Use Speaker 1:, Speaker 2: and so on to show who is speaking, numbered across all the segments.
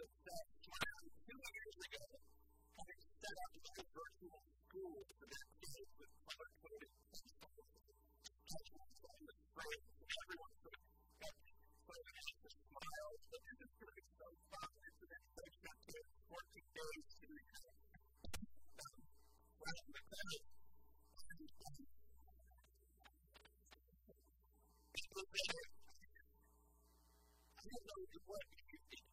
Speaker 1: campus that two years ago had set up a virtual school for their kids with color coded textbooks, touching with everyone sort of got sort smile, but it just so fun. And so then so spent 14 days to Well, I don't know what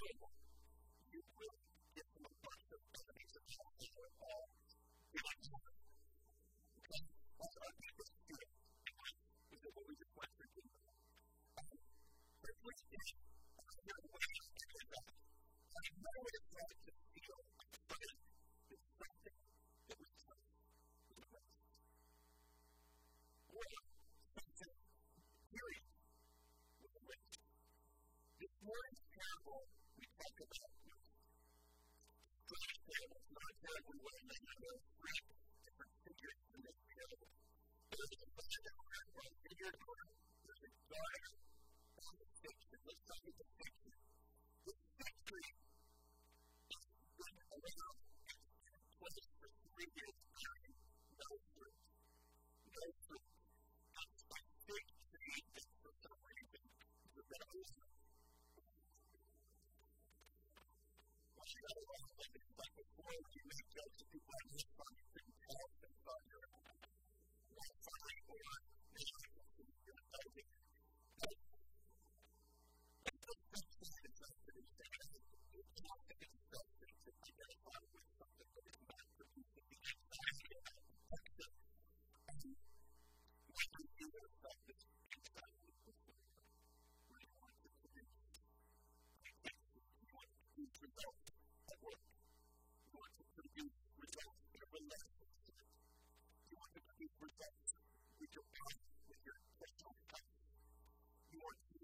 Speaker 1: table, you will get from a bunch of companies that challenge you at all. You're like, okay, that's our biggest fear. Is it what we just went through? But which is, there's no way to do that. There's no way to try to feel there's a question that we're going to figure it out. There's a God on the picture. Let's look at the picture. The victory is around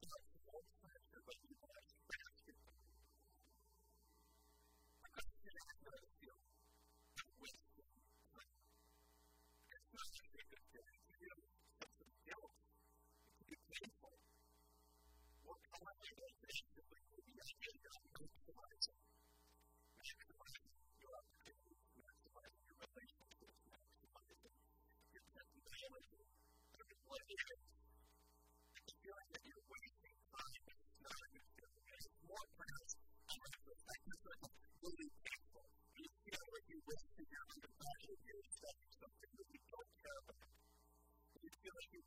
Speaker 1: Thank you.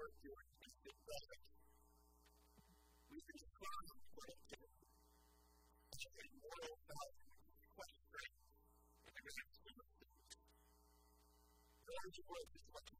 Speaker 1: worth doing is pathetic. We can describe productivity a moral value question, and it is a human thing. The large world is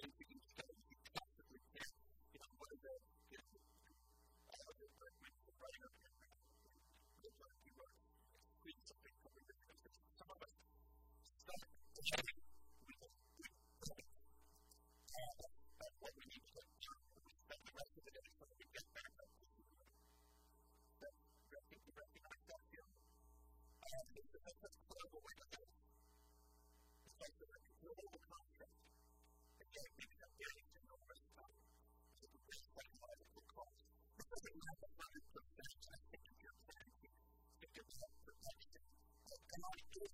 Speaker 1: Thank you. I don't know if the federation has taken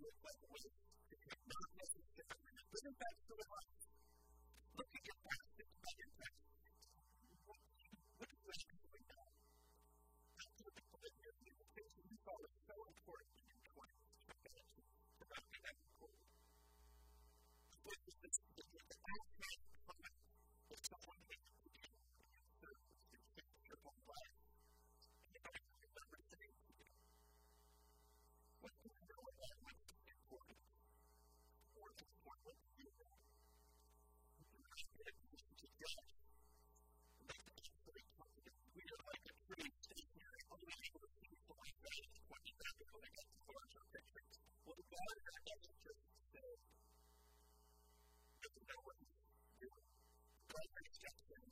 Speaker 1: you know, the way to do it. Now, this is different. Now, Look at your heart. This